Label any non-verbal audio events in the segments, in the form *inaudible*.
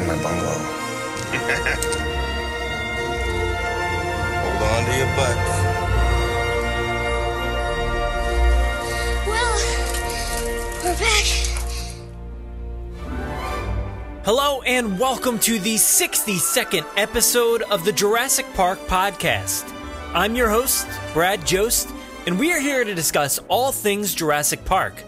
in my bungalow? *laughs* Hold on to your butts. Well, we're back. Hello, and welcome to the 62nd episode of the Jurassic Park podcast. I'm your host, Brad Jost, and we are here to discuss all things Jurassic Park.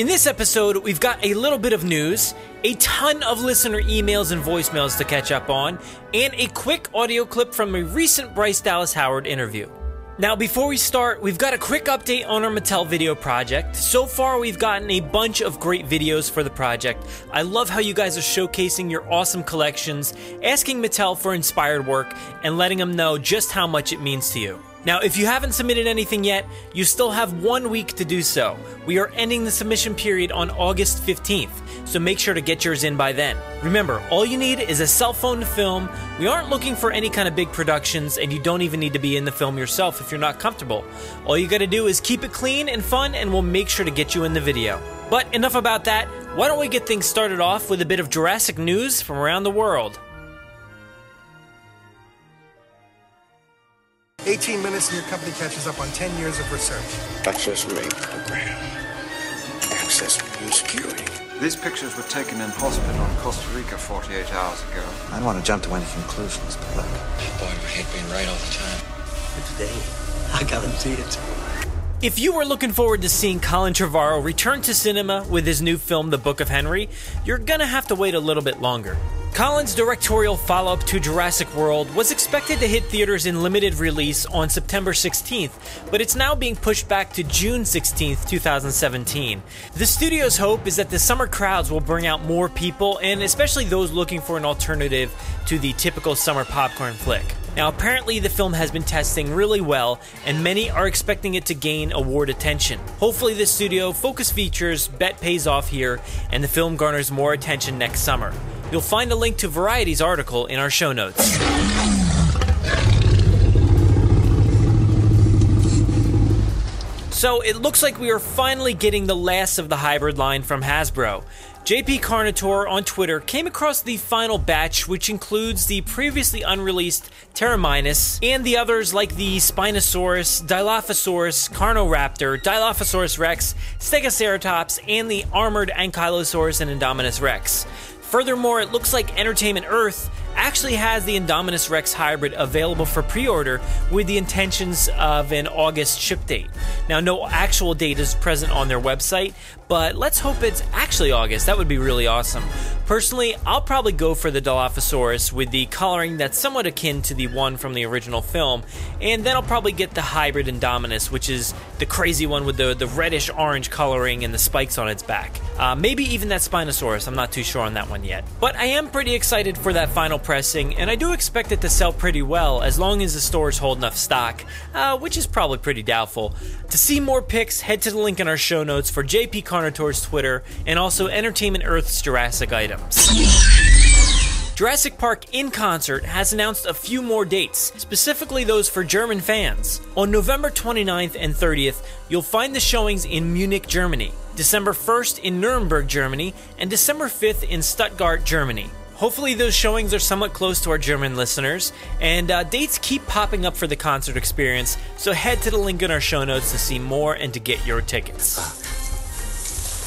In this episode, we've got a little bit of news, a ton of listener emails and voicemails to catch up on, and a quick audio clip from a recent Bryce Dallas Howard interview. Now, before we start, we've got a quick update on our Mattel video project. So far, we've gotten a bunch of great videos for the project. I love how you guys are showcasing your awesome collections, asking Mattel for inspired work, and letting them know just how much it means to you. Now, if you haven't submitted anything yet, you still have one week to do so. We are ending the submission period on August 15th, so make sure to get yours in by then. Remember, all you need is a cell phone to film. We aren't looking for any kind of big productions, and you don't even need to be in the film yourself if you're not comfortable. All you gotta do is keep it clean and fun, and we'll make sure to get you in the video. But enough about that. Why don't we get things started off with a bit of Jurassic news from around the world? 18 minutes and your company catches up on 10 years of research. Access rate program. Access new security. These pictures were taken in hospital in Costa Rica 48 hours ago. I don't want to jump to any conclusions, but look, Boy, I hate being right all the time. But today, *laughs* I guarantee it. If you were looking forward to seeing Colin Trevorrow return to cinema with his new film, The Book of Henry, you're gonna have to wait a little bit longer. Colin's directorial follow up to Jurassic World was expected to hit theaters in limited release on September 16th, but it's now being pushed back to June 16th, 2017. The studio's hope is that the summer crowds will bring out more people, and especially those looking for an alternative to the typical summer popcorn flick. Now, apparently, the film has been testing really well, and many are expecting it to gain award attention. Hopefully, the studio Focus Features bet pays off here, and the film garners more attention next summer. You'll find a link to Variety's article in our show notes. So it looks like we are finally getting the last of the hybrid line from Hasbro. JP Carnotaur on Twitter came across the final batch, which includes the previously unreleased Terraminus and the others like the Spinosaurus, Dilophosaurus, Carnoraptor, Dilophosaurus Rex, Stegoceratops, and the armored Ankylosaurus and Indominus Rex. Furthermore, it looks like Entertainment Earth actually has the Indominus Rex hybrid available for pre order with the intentions of an August ship date. Now, no actual date is present on their website, but let's hope it's actually August. That would be really awesome. Personally, I'll probably go for the Dilophosaurus with the coloring that's somewhat akin to the one from the original film, and then I'll probably get the hybrid Indominus, which is the crazy one with the, the reddish orange coloring and the spikes on its back. Uh, maybe even that Spinosaurus, I'm not too sure on that one yet. But I am pretty excited for that final pressing, and I do expect it to sell pretty well as long as the stores hold enough stock, uh, which is probably pretty doubtful. To see more pics, head to the link in our show notes for JP Carnotaur's Twitter and also Entertainment Earth's Jurassic items. Jurassic Park in Concert has announced a few more dates, specifically those for German fans. On November 29th and 30th, you'll find the showings in Munich, Germany, December 1st in Nuremberg, Germany, and December 5th in Stuttgart, Germany. Hopefully, those showings are somewhat close to our German listeners, and uh, dates keep popping up for the concert experience, so head to the link in our show notes to see more and to get your tickets.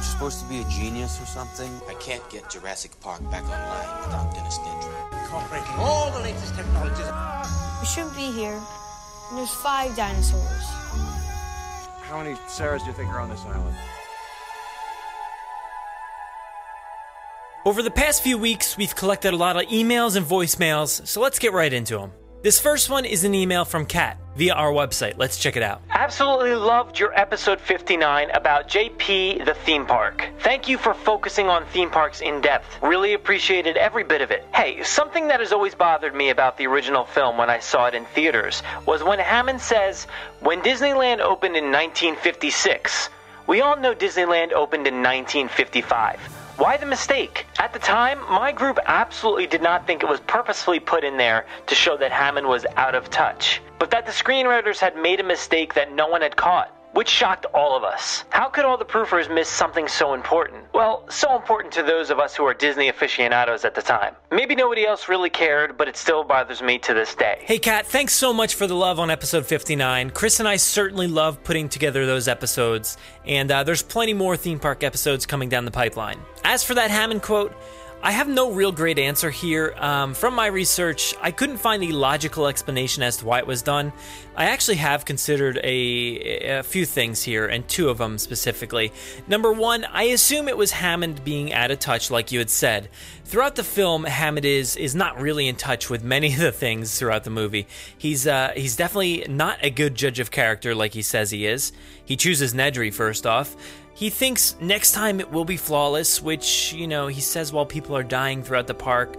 Aren't you supposed to be a genius or something? I can't get Jurassic Park back online without Dennis Nedry. Incorporating all the latest technologies. We shouldn't be here. And there's five dinosaurs. How many Sarahs do you think are on this island? Over the past few weeks, we've collected a lot of emails and voicemails, so let's get right into them. This first one is an email from Kat via our website. Let's check it out. Absolutely loved your episode 59 about JP the theme park. Thank you for focusing on theme parks in depth. Really appreciated every bit of it. Hey, something that has always bothered me about the original film when I saw it in theaters was when Hammond says, when Disneyland opened in 1956. We all know Disneyland opened in 1955. Why the mistake? At the time, my group absolutely did not think it was purposefully put in there to show that Hammond was out of touch, but that the screenwriters had made a mistake that no one had caught. Which shocked all of us. How could all the proofers miss something so important? Well, so important to those of us who are Disney aficionados at the time. Maybe nobody else really cared, but it still bothers me to this day. Hey, Kat, thanks so much for the love on episode 59. Chris and I certainly love putting together those episodes, and uh, there's plenty more theme park episodes coming down the pipeline. As for that Hammond quote, I have no real great answer here. Um, from my research, I couldn't find the logical explanation as to why it was done. I actually have considered a, a, few things here, and two of them specifically. Number one, I assume it was Hammond being out of touch, like you had said. Throughout the film, Hammond is is not really in touch with many of the things throughout the movie. He's uh, he's definitely not a good judge of character, like he says he is. He chooses Nedry first off. He thinks next time it will be flawless, which, you know, he says while people are dying throughout the park.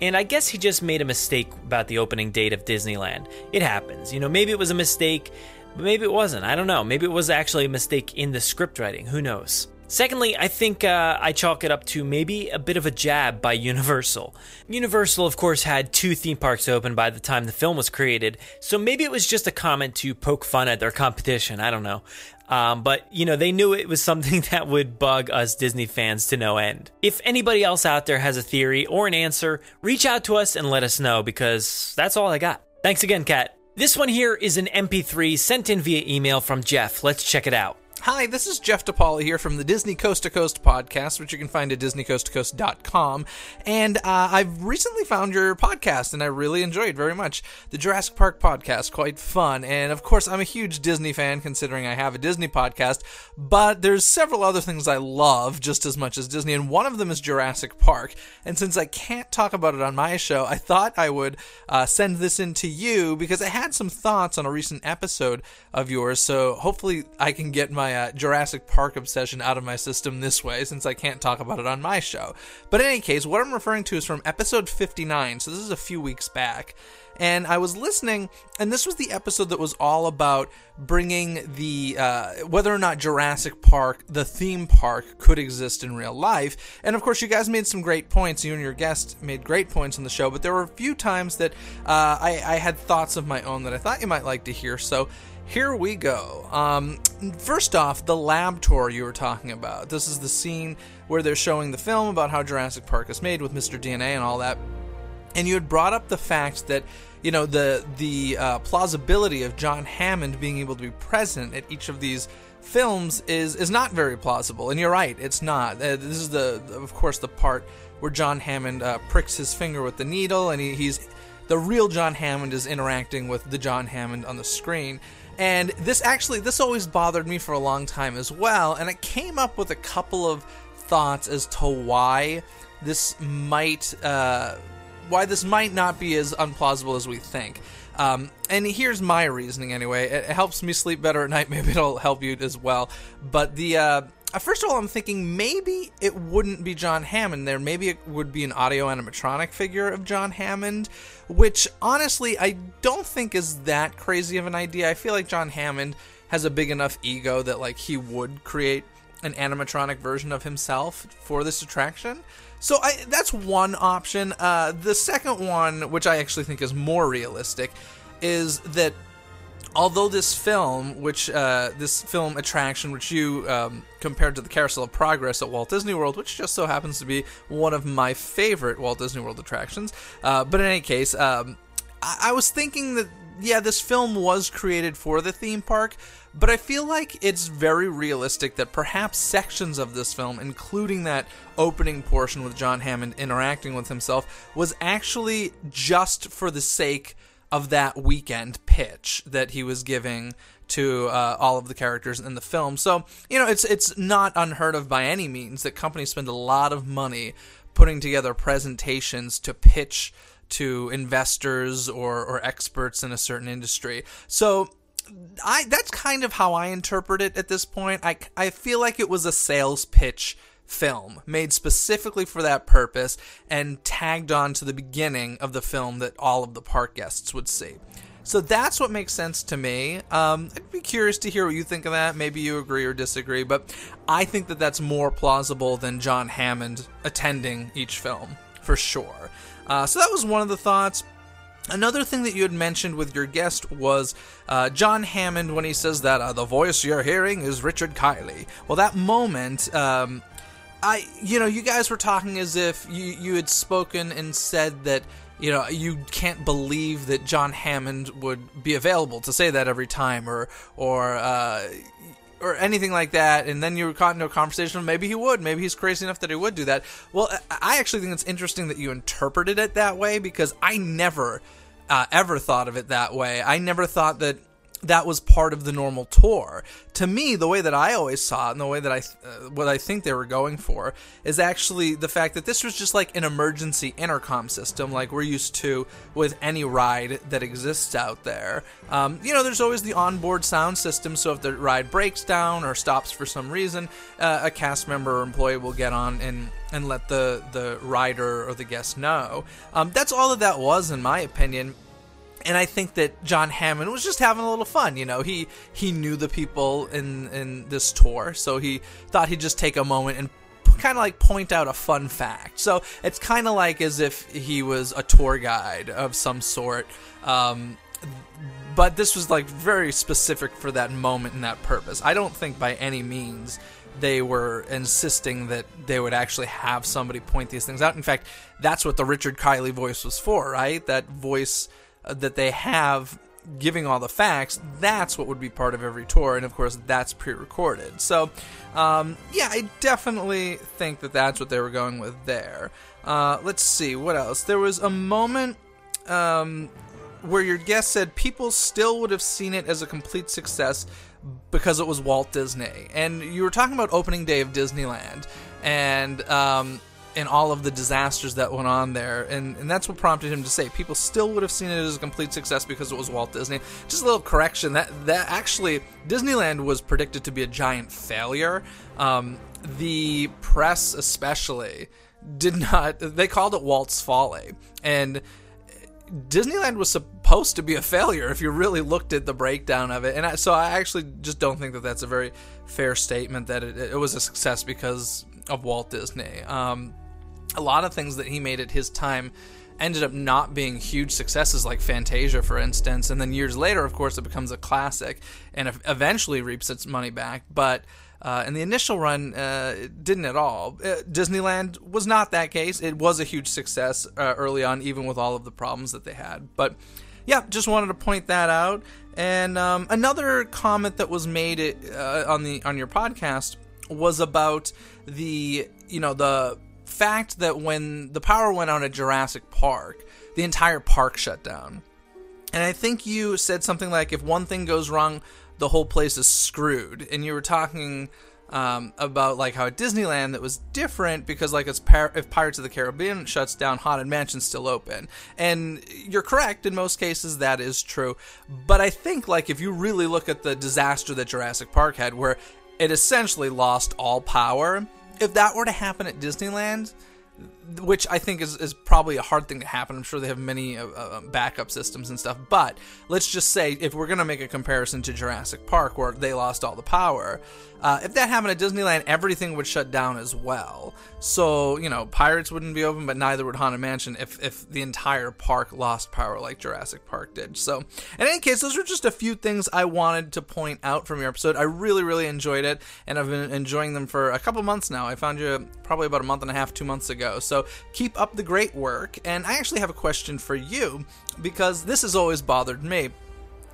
And I guess he just made a mistake about the opening date of Disneyland. It happens. You know, maybe it was a mistake, but maybe it wasn't. I don't know. Maybe it was actually a mistake in the script writing. Who knows? Secondly, I think uh, I chalk it up to maybe a bit of a jab by Universal. Universal, of course, had two theme parks open by the time the film was created, so maybe it was just a comment to poke fun at their competition. I don't know. Um, but, you know, they knew it was *laughs* something that would bug us Disney fans to no end. If anybody else out there has a theory or an answer, reach out to us and let us know because that's all I got. Thanks again, Kat. This one here is an MP3 sent in via email from Jeff. Let's check it out. Hi, this is Jeff DePaula here from the Disney Coast to Coast podcast, which you can find at DisneyCoastToCoast.com. And uh, I've recently found your podcast, and I really enjoyed it very much the Jurassic Park podcast. Quite fun, and of course, I'm a huge Disney fan, considering I have a Disney podcast. But there's several other things I love just as much as Disney, and one of them is Jurassic Park. And since I can't talk about it on my show, I thought I would uh, send this in to you because I had some thoughts on a recent episode of yours. So hopefully, I can get my uh, Jurassic Park obsession out of my system this way since I can't talk about it on my show. But in any case, what I'm referring to is from episode 59, so this is a few weeks back. And I was listening, and this was the episode that was all about bringing the uh, whether or not Jurassic Park, the theme park, could exist in real life. And of course, you guys made some great points. You and your guest made great points on the show, but there were a few times that uh, I, I had thoughts of my own that I thought you might like to hear. So here we go. Um, first off, the lab tour you were talking about. This is the scene where they're showing the film about how Jurassic Park is made with Mr. DNA and all that. And you had brought up the fact that you know the the uh, plausibility of John Hammond being able to be present at each of these films is is not very plausible. And you're right, it's not. Uh, this is the of course the part where John Hammond uh, pricks his finger with the needle, and he, he's the real John Hammond is interacting with the John Hammond on the screen. And this actually, this always bothered me for a long time as well. And I came up with a couple of thoughts as to why this might, uh, why this might not be as unplausible as we think. Um, and here's my reasoning anyway. It helps me sleep better at night. *laughs* Maybe it'll help you as well. But the uh, first of all, I'm thinking maybe it wouldn't be John Hammond there. Maybe it would be an audio animatronic figure of John Hammond, which honestly I don't think is that crazy of an idea. I feel like John Hammond has a big enough ego that like he would create an animatronic version of himself for this attraction. So I, that's one option. Uh, the second one, which I actually think is more realistic, is that although this film, which uh, this film attraction, which you um, compared to the Carousel of Progress at Walt Disney World, which just so happens to be one of my favorite Walt Disney World attractions, uh, but in any case, um, I-, I was thinking that yeah, this film was created for the theme park, but I feel like it's very realistic that perhaps sections of this film, including that opening portion with John Hammond interacting with himself, was actually just for the sake of that weekend pitch that he was giving to uh, all of the characters in the film. So, you know, it's it's not unheard of by any means that companies spend a lot of money putting together presentations to pitch to investors or, or experts in a certain industry. So I that's kind of how I interpret it at this point. I, I feel like it was a sales pitch film made specifically for that purpose and tagged on to the beginning of the film that all of the park guests would see. So that's what makes sense to me. Um, I'd be curious to hear what you think of that. Maybe you agree or disagree, but I think that that's more plausible than John Hammond attending each film for sure. Uh, so that was one of the thoughts. Another thing that you had mentioned with your guest was uh, John Hammond when he says that uh, the voice you're hearing is Richard Kiley. Well, that moment, um, I, you know, you guys were talking as if you you had spoken and said that you know you can't believe that John Hammond would be available to say that every time, or or uh, or anything like that, and then you were caught into a conversation. Maybe he would. Maybe he's crazy enough that he would do that. Well, I actually think it's interesting that you interpreted it that way because I never uh, ever thought of it that way. I never thought that that was part of the normal tour. To me, the way that I always saw it, and the way that I, uh, what I think they were going for, is actually the fact that this was just like an emergency intercom system, like we're used to with any ride that exists out there. Um, you know, there's always the onboard sound system, so if the ride breaks down or stops for some reason, uh, a cast member or employee will get on and and let the the rider or the guest know. Um, that's all that that was, in my opinion and I think that John Hammond was just having a little fun. You know, he he knew the people in in this tour, so he thought he'd just take a moment and kind of like point out a fun fact. So it's kind of like as if he was a tour guide of some sort. Um, but this was like very specific for that moment and that purpose. I don't think by any means they were insisting that they would actually have somebody point these things out. In fact, that's what the Richard Kiley voice was for, right? That voice that they have giving all the facts, that's what would be part of every tour, and of course, that's pre recorded. So, um, yeah, I definitely think that that's what they were going with there. Uh, let's see, what else? There was a moment um, where your guest said people still would have seen it as a complete success because it was Walt Disney. And you were talking about opening day of Disneyland. And um, and all of the disasters that went on there. And, and that's what prompted him to say people still would have seen it as a complete success because it was Walt Disney. Just a little correction that that actually Disneyland was predicted to be a giant failure. Um, the press, especially, did not. They called it Walt's Folly, and Disneyland was supposed to be a failure if you really looked at the breakdown of it. And I, so I actually just don't think that that's a very fair statement that it, it was a success because of Walt Disney. Um, a lot of things that he made at his time ended up not being huge successes like Fantasia, for instance. And then years later, of course, it becomes a classic and eventually reaps its money back. But uh, in the initial run, uh, it didn't at all. Uh, Disneyland was not that case. It was a huge success uh, early on, even with all of the problems that they had. But yeah, just wanted to point that out. And um, another comment that was made uh, on the on your podcast was about the you know the fact that when the power went out at Jurassic Park, the entire park shut down. And I think you said something like, if one thing goes wrong, the whole place is screwed. And you were talking um, about like how at Disneyland that was different because like it's Par- if Pirates of the Caribbean shuts down, Haunted Mansion's still open. And you're correct in most cases that is true. But I think like if you really look at the disaster that Jurassic Park had, where it essentially lost all power if that were to happen at Disneyland, which I think is, is probably a hard thing to happen. I'm sure they have many uh, uh, backup systems and stuff. But let's just say if we're going to make a comparison to Jurassic Park, where they lost all the power, uh, if that happened at Disneyland, everything would shut down as well. So, you know, Pirates wouldn't be open, but neither would Haunted Mansion if, if the entire park lost power like Jurassic Park did. So, in any case, those are just a few things I wanted to point out from your episode. I really, really enjoyed it, and I've been enjoying them for a couple months now. I found you probably about a month and a half, two months ago. So, keep up the great work. And I actually have a question for you because this has always bothered me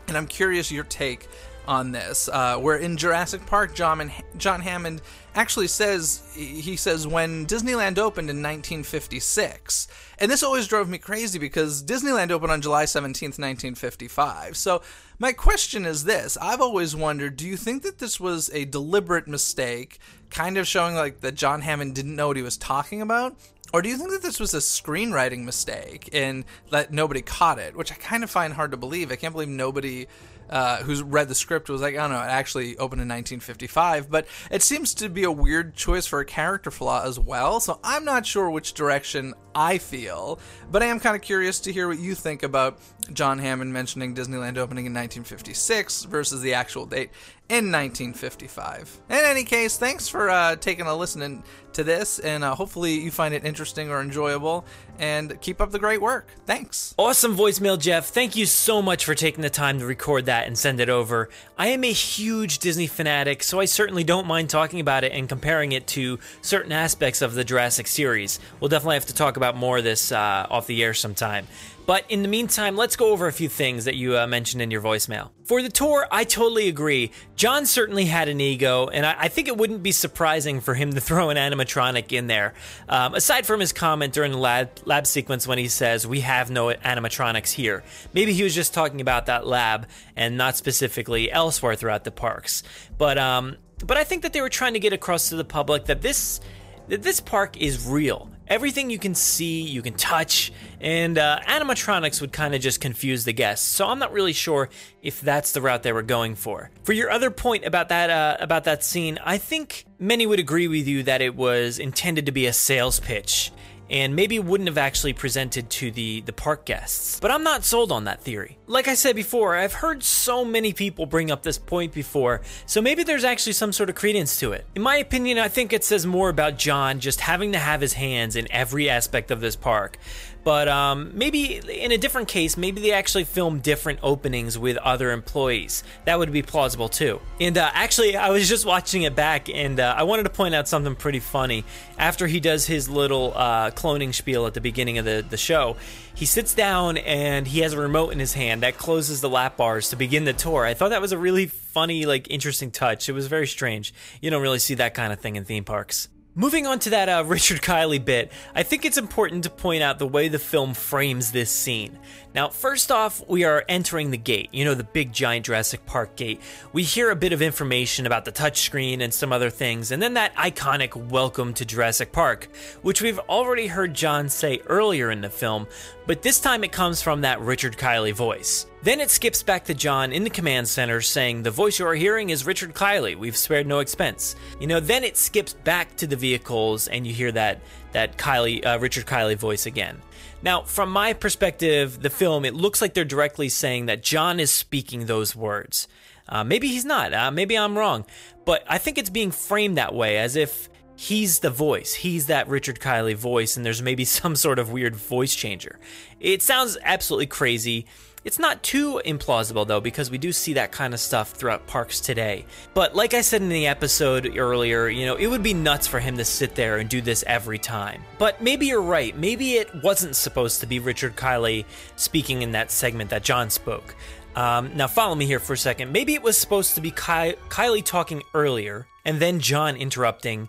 and I'm curious your take on this. Uh, where in Jurassic Park, John, John Hammond actually says he says when Disneyland opened in 1956, and this always drove me crazy because Disneyland opened on July 17th, 1955. So my question is this: I've always wondered, do you think that this was a deliberate mistake, kind of showing like that John Hammond didn't know what he was talking about? Or do you think that this was a screenwriting mistake and that nobody caught it? Which I kind of find hard to believe. I can't believe nobody uh, who's read the script was like, I don't know, it actually opened in 1955. But it seems to be a weird choice for a character flaw as well. So I'm not sure which direction I feel, but I am kind of curious to hear what you think about John Hammond mentioning Disneyland opening in 1956 versus the actual date in 1955. In any case, thanks for uh, taking a listen to this, and uh, hopefully you find it interesting or enjoyable, and keep up the great work. Thanks. Awesome voicemail, Jeff. Thank you so much for taking the time to record that and send it over. I am a huge Disney fanatic, so I certainly don't mind talking about it and comparing it to certain aspects of the Jurassic series. We'll definitely have to talk about more of this uh, off the air sometime. But in the meantime, let's go over a few things that you uh, mentioned in your voicemail. For the tour, I totally agree. John certainly had an ego, and I, I think it wouldn't be surprising for him to *laughs* throw an animatronic in there. Um, aside from his comment during the lab, lab sequence when he says, We have no animatronics here. Maybe he was just talking about that lab and not specifically elsewhere throughout the parks. But, um, but I think that they were trying to get across to the public that this that this park is real everything you can see, you can touch, and uh, animatronics would kind of just confuse the guests. So I'm not really sure if that's the route they were going for. For your other point about that uh, about that scene, I think many would agree with you that it was intended to be a sales pitch and maybe wouldn't have actually presented to the, the park guests. But I'm not sold on that theory. Like I said before, I've heard so many people bring up this point before, so maybe there's actually some sort of credence to it. In my opinion, I think it says more about John just having to have his hands in every aspect of this park but um, maybe in a different case, maybe they actually film different openings with other employees. That would be plausible too. And uh, actually, I was just watching it back, and uh, I wanted to point out something pretty funny. After he does his little uh, cloning spiel at the beginning of the, the show, he sits down and he has a remote in his hand that closes the lap bars to begin the tour. I thought that was a really funny, like interesting touch. It was very strange. You don't really see that kind of thing in theme parks. Moving on to that uh, *laughs* Richard Kiley bit, I think it's important to point out the way the film frames this scene. Now, first off, we are entering the gate, you know, the big giant Jurassic Park gate. We hear a bit of information about the touchscreen and some other things, and then that iconic welcome to Jurassic Park, which we've already heard John say earlier in the film, but this time it comes from that Richard Kiley voice. Then it skips back to John in the command center saying, The voice you are hearing is Richard Kiley. We've spared no expense. You know, then it skips back to the vehicles and you hear that, that Kiley, uh, Richard Kiley voice again. Now, from my perspective, the film, it looks like they're directly saying that John is speaking those words. Uh, maybe he's not. Uh, maybe I'm wrong. But I think it's being framed that way as if he's the voice. He's that Richard Kiley voice, and there's maybe *laughs* some sort of weird voice changer. It sounds absolutely crazy. It's not too implausible though, because we do see that kind of stuff throughout parks today. But like I said in the episode earlier, you know, it would be nuts for him to sit there and do this every time. But maybe you're right. Maybe it wasn't supposed to be Richard Kiley speaking in that segment that John spoke. Um, now, follow me here for a second. Maybe it was supposed to be Ky- Kiley talking earlier and then John interrupting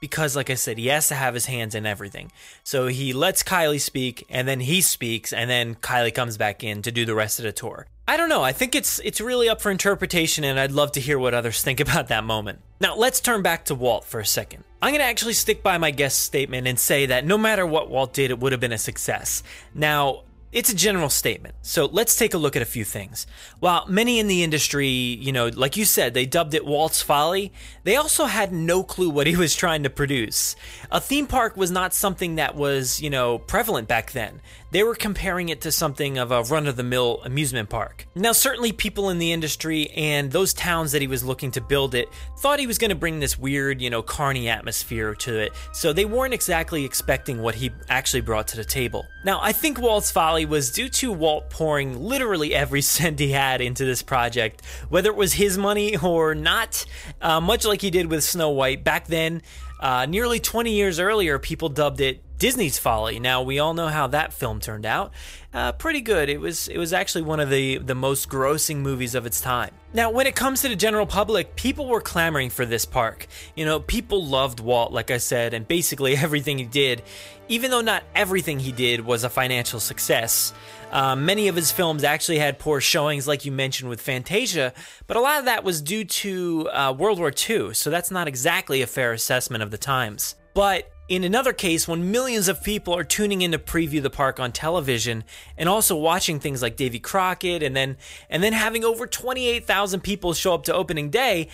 because, like I said, he has to have his hands in everything. So he lets Kiley speak, and then he speaks, and then Kiley comes back in to do the rest of the tour. I don't know. I think it's it's really up for interpretation, and I'd love to hear what others *laughs* think about that moment. Now let's turn back to Walt for a second. I'm gonna actually stick by my guest statement and say that no matter what Walt did, it would have been a success. Now, it's a general statement. So let's take a look at a few things. While many in the industry, you know, like you said, they dubbed it Walt's Folly, they also had no clue what he was trying to produce. A theme park was not something that was, you know, prevalent back then. They were comparing it to something of a run of the mill amusement park. Now, certainly people in the industry and those towns that he was looking to build it thought he was going to bring this weird, you know, carny atmosphere to it, so they weren't exactly expecting what he actually brought to the table. Now, I think Walt's Folly was due to Walt pouring literally every *laughs* cent he had into this project, whether it was his money or not, uh, much like he did with Snow White. Back then, uh, nearly 20 years earlier, people dubbed it Disney's Folly. Now we all know how that film turned out. Uh, pretty good. It was it was actually one of the the most grossing movies of its time. Now, when it comes to the general public, people were clamoring for this park. You know, people loved Walt, like I said, and basically *laughs* everything he did, even though not everything he did was a financial success. Uh, many of his films actually had poor showings, like you mentioned with Fantasia, but a lot of that was due to uh, World War II, so that's not exactly a fair assessment of the times. But in another case, when millions of people are tuning in to preview the park on television and also watching things like Davy Crockett and then and then having over 28,000 people show up to opening day,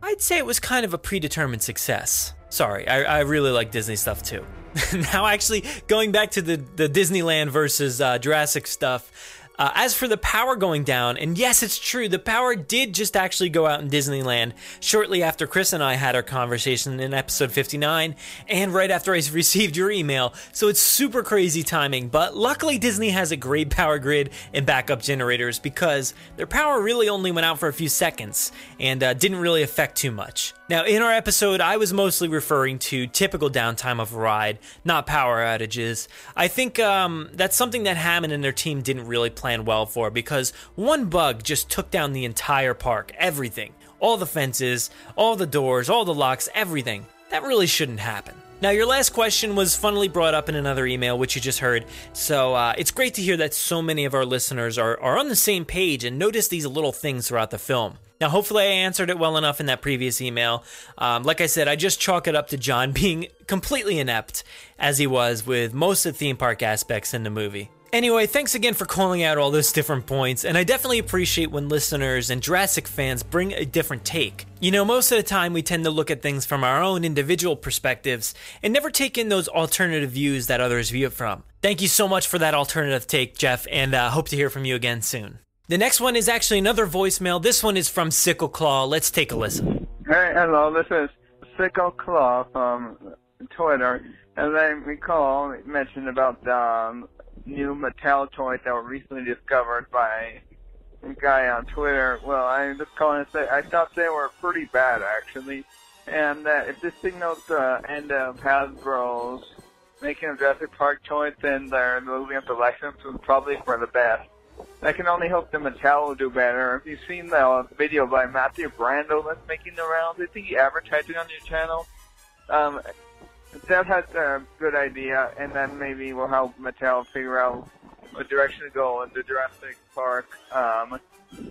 I'd say it was kind of a predetermined success. Sorry, I, I really like Disney stuff too. *laughs* now, actually, going back to the, the Disneyland versus uh, Jurassic stuff, uh, as for the power going down, and yes, it's true, the power did just actually go out in Disneyland shortly after Chris and I had our conversation in episode 59, and right after I *laughs* received your email, so it's super crazy timing. But luckily, Disney has a great power grid and backup generators because their power really only went out for a few seconds and uh, didn't really affect too much. Now, in our episode, I was mostly referring to typical downtime of a ride, not power outages. I think um, that's something that Hammond and their team didn't really plan well for because one bug just took down the entire park, everything. All the fences, all the doors, all the locks, everything. That really shouldn't happen. Now, your last question was funnily brought up in another email, which you just heard. So uh, it's great to hear that so many of our listeners are, are on the same page and notice these little things throughout the film. Now, hopefully, I answered it well enough in that previous email. Um, like I said, I just chalk it up to John *laughs* being completely inept, as he was with most of the theme park aspects in the movie. Anyway, thanks again for calling out all those different points, and I definitely appreciate when listeners and Jurassic fans bring a different take. You know, most of the time we tend to look at things from our own individual perspectives and never take in those alternative views that others view it from. Thank you so much for that alternative take, Jeff, and uh, hope to hear from you again soon. The next one is actually another voicemail. This one is from Sickle Claw. Let's take a listen. Hey, hello, this is Sickle Claw from Twitter. As I recall, mentioned about um, new Mattel toys that were recently discovered by a guy on Twitter. Well, I'm just calling to say I thought they were pretty bad actually, and that if this signals the end of Hasbro's making a Jurassic Park toys, then they're moving up the license was probably for the best. I can only hope the Mattel will do better. If you've seen the video by Matthew Brando that's making the rounds, I think he advertised it on your channel. Um, that has a good idea, and then maybe we'll help Mattel figure out what direction to go in the Jurassic Park um,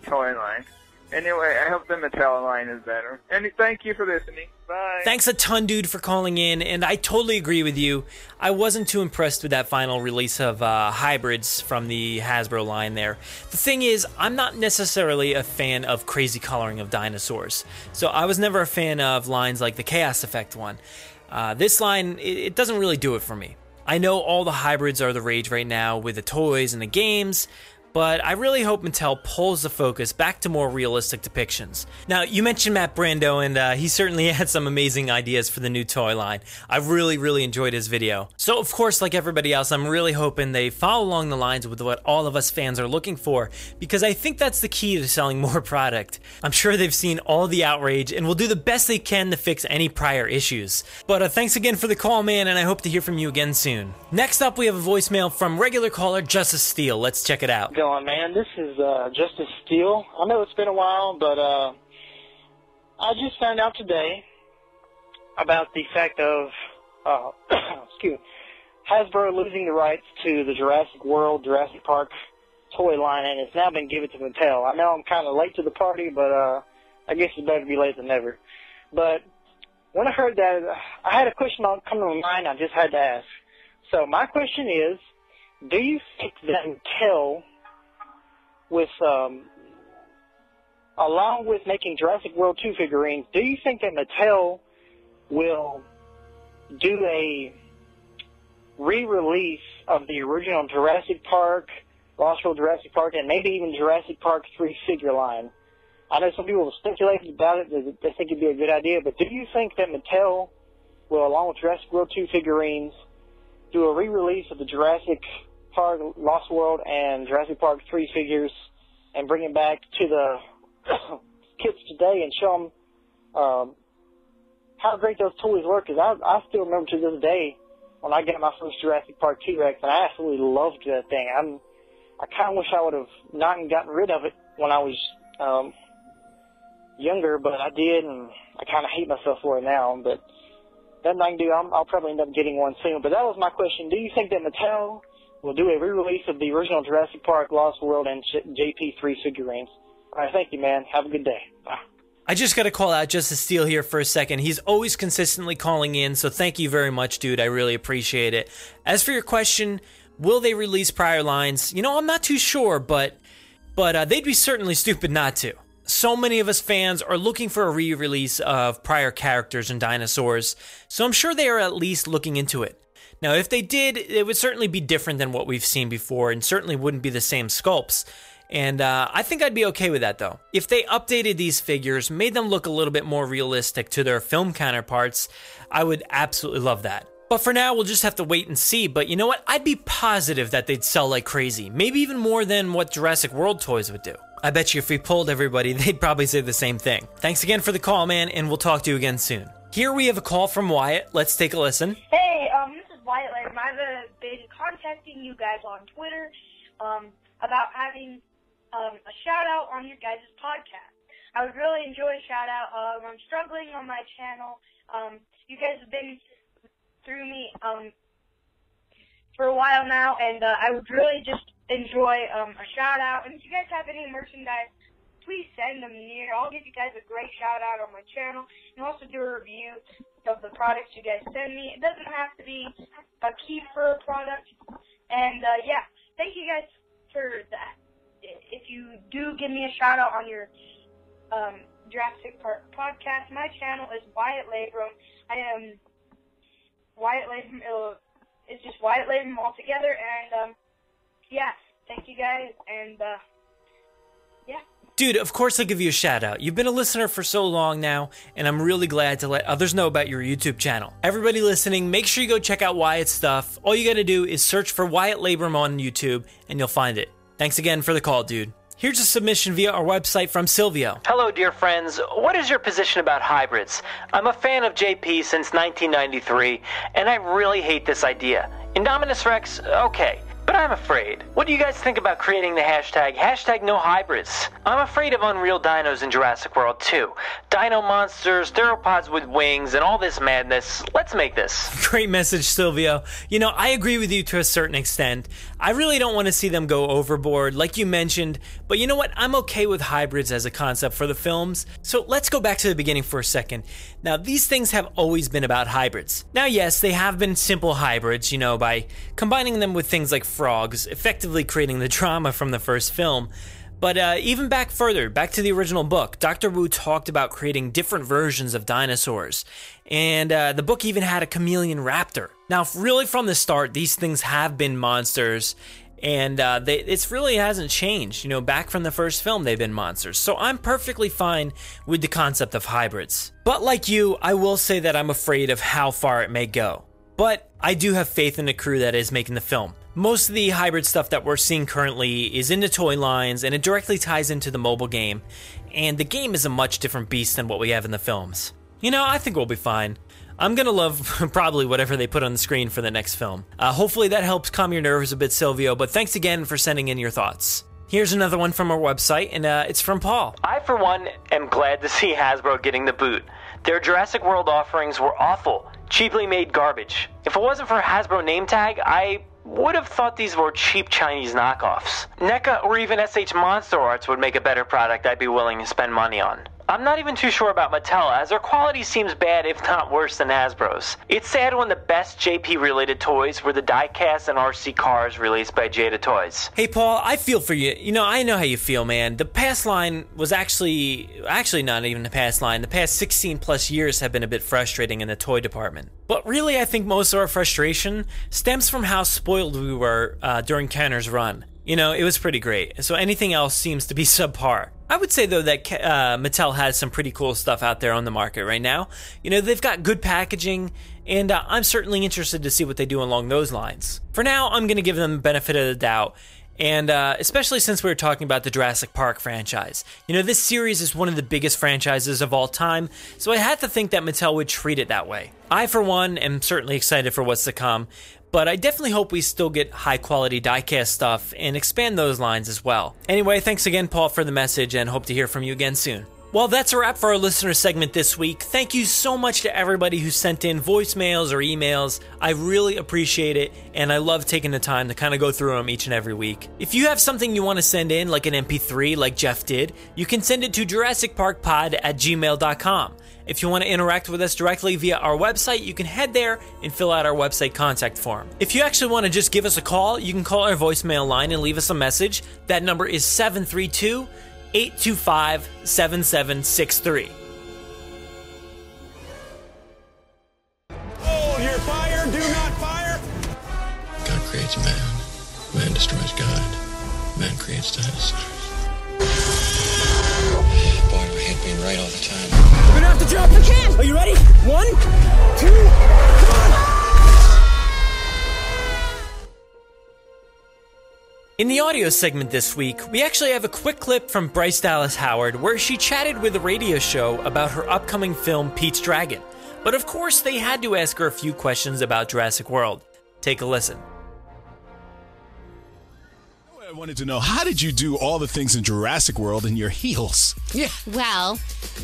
toy line. Anyway, I hope the Mattel line is better. And thank you for listening. Bye. Thanks a ton, dude, for calling in. And I totally agree with you. I wasn't too impressed with that final release of uh, hybrids from the Hasbro line there. The thing is, I'm not necessarily a fan of crazy coloring of dinosaurs. So I was never a fan of lines like the Chaos Effect one. Uh, this line, it, it doesn't really do it for me. I know all the hybrids are the rage right now with the toys and the games, but I really hope Mattel pulls the focus back to more realistic depictions. Now, you mentioned Matt Brando, and uh, he certainly *laughs* had some amazing ideas for the new toy line. I really, really enjoyed his video. So, of course, like everybody else, I'm really hoping they follow along the lines with what all of us fans are looking for, because I think that's the key to selling *laughs* more product. I'm sure they've seen all the outrage and will do the best they can to fix any prior issues. But uh, thanks again for the call, man, and I hope to hear from you again soon. Next up, we have a voicemail from regular caller Justice Steele. Let's check it out going, man? This is uh, Justice Steele. I know it's been a while, but uh, I just found out today about the fact of, uh, *coughs* excuse me, Hasbro losing the rights to the Jurassic World, Jurassic Park toy line, and it's now been given to Mattel. I know I'm kind of late to the party, but uh, I guess it's better to be late than never. But when I heard that, I had a question come to my mind. I just had to ask. So my question is, do you think that Mattel with um, along with making Jurassic World 2 figurines, do you think that Mattel will do a re-release of the original Jurassic Park, Lost World Jurassic Park, and maybe even Jurassic Park 3 figure line? I know some people have speculated about it. They think it'd be a good idea, but do you think that Mattel will, along with Jurassic World 2 figurines, do a re-release of the Jurassic Park, Lost World, and Jurassic Park 3 figures and bring them back to the *coughs* kids today and show them um, how great those toys were. Because I, I still remember to this day when I got my first Jurassic Park T-Rex, and I absolutely loved that thing. I'm, I kind of wish I would have not gotten rid of it when I was um, younger, but I did, and I kind of hate myself for it now. But nothing I can do. I'm, I'll probably end up getting one soon. But that was my question. Do you think that Mattel will do a re-release of the original Jurassic Park, Lost World, and JP3 figurines? All right, thank you, man. Have a good day. Bye. I just got to call out Justice Steele here for a second. He's always consistently calling in, so thank you very much, dude. I really appreciate it. As for your question, will they release prior lines? You know, I'm not too sure, but but uh, they'd be certainly *laughs* stupid not to. So many of us fans are looking for a re-release of prior characters and dinosaurs, so I'm sure they are at least looking into it. Now, if they did, it would certainly be different than what we've seen before, and certainly wouldn't be the same sculpts. And uh, I think I'd be okay with that though. If they updated these figures, made them look a little bit more realistic to their film counterparts, I would absolutely love that. But for now, we'll just have to wait and see. But you know what? I'd be positive that they'd sell like crazy. Maybe even more than what Jurassic World toys would do. I bet you if we polled everybody, *laughs* they'd probably say the same thing. Thanks again for the call, man, and we'll talk to you again soon. Here we have a call from Wyatt. Let's take a listen. Hey, I've been contacting you guys on Twitter um, about having um, a shout out on your guys' podcast. I would really enjoy a shout out. Um, I'm struggling on my channel. Um, you guys have been through me um, for a while now, and uh, I would really just enjoy um, a shout out. And if you guys have any merchandise, please send them near. I'll give you guys a great shout out on my channel and also do a review of the products you guys send me. It doesn't have to be a Kiefer product. And uh, yeah, thank you guys for that if you do give me a shout out on your um, Jurassic Park podcast, my channel is Wyatt Labrum. I am Wyatt Labrum. Uh, it's just Wyatt Labrum all together. And um, yeah, thank you guys. And uh, yeah. Dude, of course I'll give you a shout out. You've been a listener for so long now, and I'm really glad to let others know about your YouTube channel. Everybody listening, make sure you go check out Wyatt's stuff. All you gotta do is search for Wyatt Labrum on YouTube, and you'll find it. Thanks again for the call, dude. Here's a submission via our website from Silvio. Hello, dear friends. What is your position about hybrids? I'm a fan of JP since 1993, and I really hate this idea. Indominus Rex, okay. But I'm afraid. What do you guys think about creating the hashtag, hashtag no hybrids? I'm afraid of unreal dinos in Jurassic World too. Dino monsters, theropods with wings, and all this madness. Let's make this. Great message, Silvio. You know, I agree with you to a certain extent. I really don't want to see them go overboard, like you mentioned, but you know what? I'm okay with hybrids as a concept for the films. So let's go back to the beginning for a second. Now, these things have always been about hybrids. Now, yes, they have been simple hybrids, you know, by combining them with things like frogs, effectively creating the drama from the first film. But uh, even back further, back to the original book, Dr. Wu talked about creating different versions of dinosaurs. And uh, the book even had a chameleon raptor. Now, really from the start, these things have been monsters. And uh, they, it's really hasn't changed. You know, back from the first film, they've been monsters. So I'm perfectly fine with the concept of hybrids. But like you, I will say that I'm afraid of how far it may go. But I do have faith in the crew that is making the film. Most of the hybrid stuff that we're seeing currently is in the toy lines and it directly ties into the mobile game, and the game is a much different beast than what we have in the films. You know, I think we'll be fine. I'm gonna love *laughs* probably whatever they put on the screen for the next film. Uh, hopefully that helps calm your nerves a bit, Silvio, but thanks again for sending in your thoughts. Here's another one from our website, and uh, it's from Paul. I, for one, am glad to see Hasbro getting the boot. Their Jurassic World offerings were awful, cheaply made garbage. If it wasn't for Hasbro name tag, I would have thought these were cheap Chinese knockoffs. NECA or even SH Monster Arts would make a better product I'd be willing to spend money on. I'm not even too sure about Mattel, as their quality seems bad, if not worse, than Hasbro's. It's sad when the best JP related toys were the diecast and RC cars released by Jada Toys. Hey, Paul, I feel for you. You know, I know how you feel, man. The past line was actually, actually not even the past line. The past 16 plus years have been a bit frustrating in the toy department. But really, I think most of our frustration stems from how spoiled we were uh, during Kenner's run. You know, it was pretty great. So anything else seems to be *laughs* subpar. I would say though that uh, Mattel has some pretty cool stuff out there on the market right now. You know, they've got good packaging, and uh, I'm certainly interested to see what they do along those lines. For now, I'm going to give them the benefit of the doubt And uh, especially since we were talking about the Jurassic Park franchise. You know, this series is one of the biggest franchises of all time, so I had to think that Mattel would treat it that way. I, for one, am certainly excited for what's to come, but I definitely hope we still get high quality diecast stuff and expand those lines as well. Anyway, thanks again, Paul, for the message, and hope to hear from you again soon. Well, that's a wrap for our listener segment this week. Thank you so much to everybody who sent in voicemails or emails. I really appreciate it, and I love taking the time to kind of go through them each and every week. If you have something you want to send in, like an MP3, like Jeff did, you can send it to JurassicParkPod at gmail.com. If you want to interact with us directly via our website, you can head there and fill out our website contact form. If you actually want to just give us a call, you can call our voicemail line and leave us a message. That number is 732 825 7763. Hold your fire, do not fire. God creates man. Man destroys God. Man creates dinosaurs. Boy, I hate being right all the time. We're gonna have to drop the can. Are you ready? One, two, In the audio segment this week, we actually have a quick clip from Bryce Dallas Howard where she chatted with a radio show about her upcoming film Pete's Dragon. But of course, they had to ask her a few questions about Jurassic World. Take a listen. I wanted to know how did you do all the things in Jurassic World in your heels? Yeah. Well,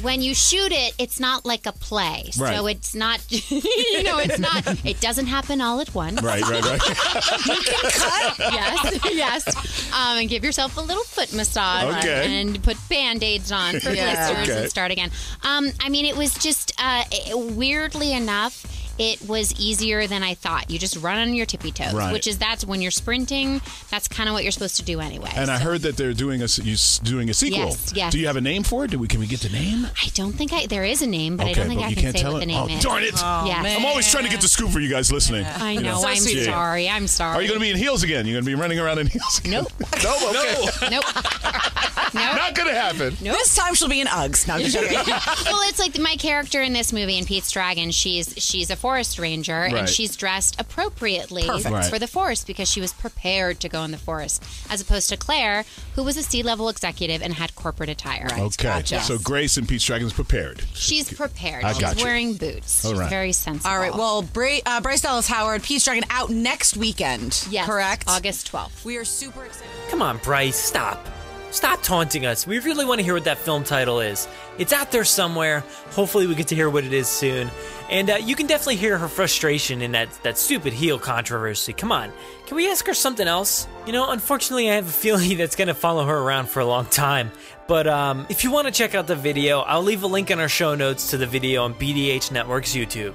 when you shoot it, it's not like a play. Right. So it's not, *laughs* you know, it's not, it doesn't happen all at once. Right, right, right. *laughs* you can cut. Yes, yes. Um, and give yourself a little foot massage. Okay. And put band aids on for Yeah. blisters Okay. and start again. Um, I mean, it was just, uh, weirdly enough, it was easier than I thought. You just run on your tippy toes, Right. which is that's when you're sprinting. That's kind of what you're supposed to do anyway. And I heard that they're doing a s- you s- doing a sequel. Yes, yes. Do you have a name for it? Do we can we get the name? I don't think I. There is a name, but I don't think I you can can't say tell what it. the oh, name oh, is. darn it! Yes. I'm always trying to get the scoop for you guys listening. I You know. I'm Yeah. sorry. I'm sorry. Are you going to be in heels again? You're going to be running around in heels? Again? Nope. *laughs* no. Okay. *laughs* Nope. *laughs* Not going to happen. This time she'll be in Uggs. No, I'm just joking. *laughs* well, it's like my character in this movie in Pete's Dragon. She's she's a forest ranger Right. and she's dressed appropriately Perfect. Right. for the forest because she was prepared to go in the forest, as opposed to Claire, who was a C-level executive and had corporate attire. Okay. So Grace and Pete's Dragon's prepared. She's prepared. I she's got you. wearing boots. All she's right. very sensible. All right. Well, Bra- uh, Bryce Dallas Howard, Pete's Dragon out next weekend. Yes, Correct? August 12th. We are super excited. Come on, Bryce, stop. Stop taunting us. We really want to hear what that film title is. It's out there somewhere. Hopefully, we get to hear what it is soon. And uh, you can definitely hear her frustration in that, that stupid heel controversy. Come on. Can we ask her something else? You know, unfortunately, I have a feeling *laughs* that's going to follow her around for a long time. But um, if you want to check out the video, I'll leave a link in our show notes to the video on BDH Network's YouTube.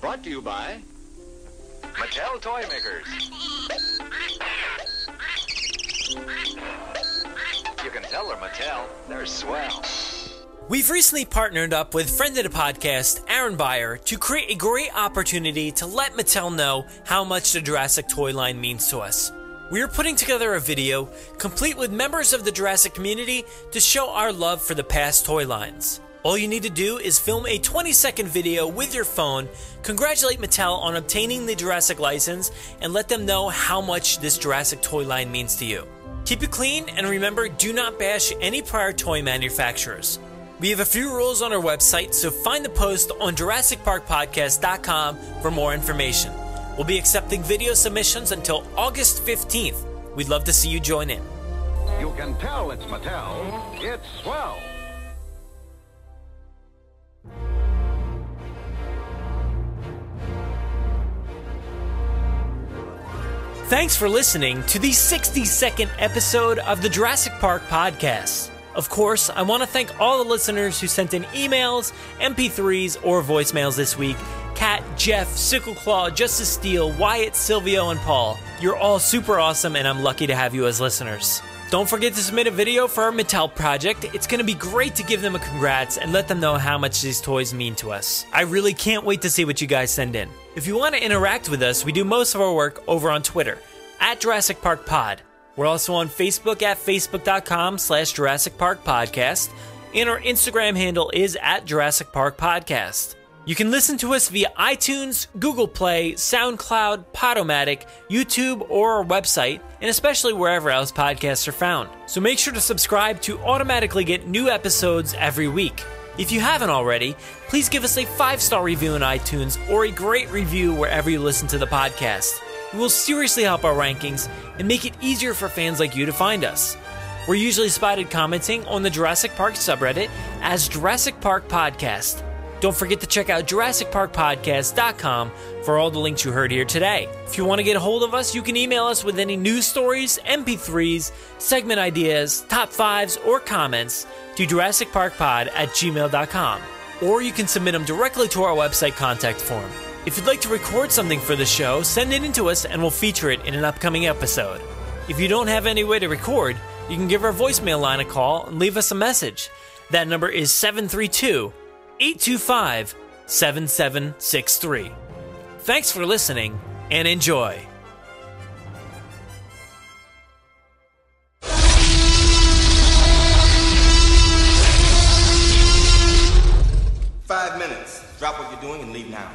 Brought to you by Mattel Toy Makers. *laughs* You can tell Mattel. They're swell. We've recently partnered up with friend of the podcast, Aaron Beyer, to create a great opportunity to let Mattel know how much the Jurassic toy line means to us. We are putting together a video complete with members of the Jurassic community to show our love for the past toy lines. All you need to do is film a 20 second video with your phone, congratulate Mattel on obtaining the Jurassic license, and let them know how much this Jurassic toy line means to you. Keep it clean and remember do not bash any prior toy manufacturers. We have a few rules on our website, so find the post on JurassicParkPodcast.com for more information. We'll be accepting video submissions until August 15th. We'd love to see you join in. You can tell it's Mattel. It's swell. Thanks for listening to the 62nd episode of the Jurassic Park podcast. Of course, I want to thank all the listeners who sent in emails, MP3s, or voicemails this week. Kat, Jeff, Sickleclaw, Justice Steele, Wyatt, Silvio, and Paul. You're all super awesome, and I'm lucky to have you as listeners. Don't forget to submit a video for our Mattel project. It's going to be great to give them a congrats and let them know how much these toys mean to us. I really can't wait to see what you guys send in. If you want to interact with us, we do most of our work over on Twitter at Jurassic Park Pod. We're also on Facebook at facebook.com slash Jurassic Park Podcast, and our Instagram handle is at Jurassic Park Podcast. You can listen to us via iTunes, Google Play, SoundCloud, Podomatic, YouTube, or our website, and especially wherever else podcasts are found. So make sure to subscribe to automatically get new episodes every week. If you haven't already, please give us a five star review on iTunes or a great review wherever you listen to the podcast. It will seriously help our rankings and make it easier for fans like you to find us. We're usually spotted commenting on the Jurassic Park subreddit as Jurassic Park Podcast. Don't forget to check out JurassicParkPodcast.com for all the links you heard here today. If you want to get a hold of us, you can email us with any news stories, MP3s, segment ideas, top fives, or comments to JurassicParkPod at gmail.com. Or you can submit them directly to our website contact form. If you'd like to record something for the show, send it in to us and we'll feature it in an upcoming episode. If you don't have any way to record, you can give our voicemail line a call and leave us a message. That number is 732 825 7763. Thanks for listening and enjoy. Five minutes. Drop what you're doing and leave now.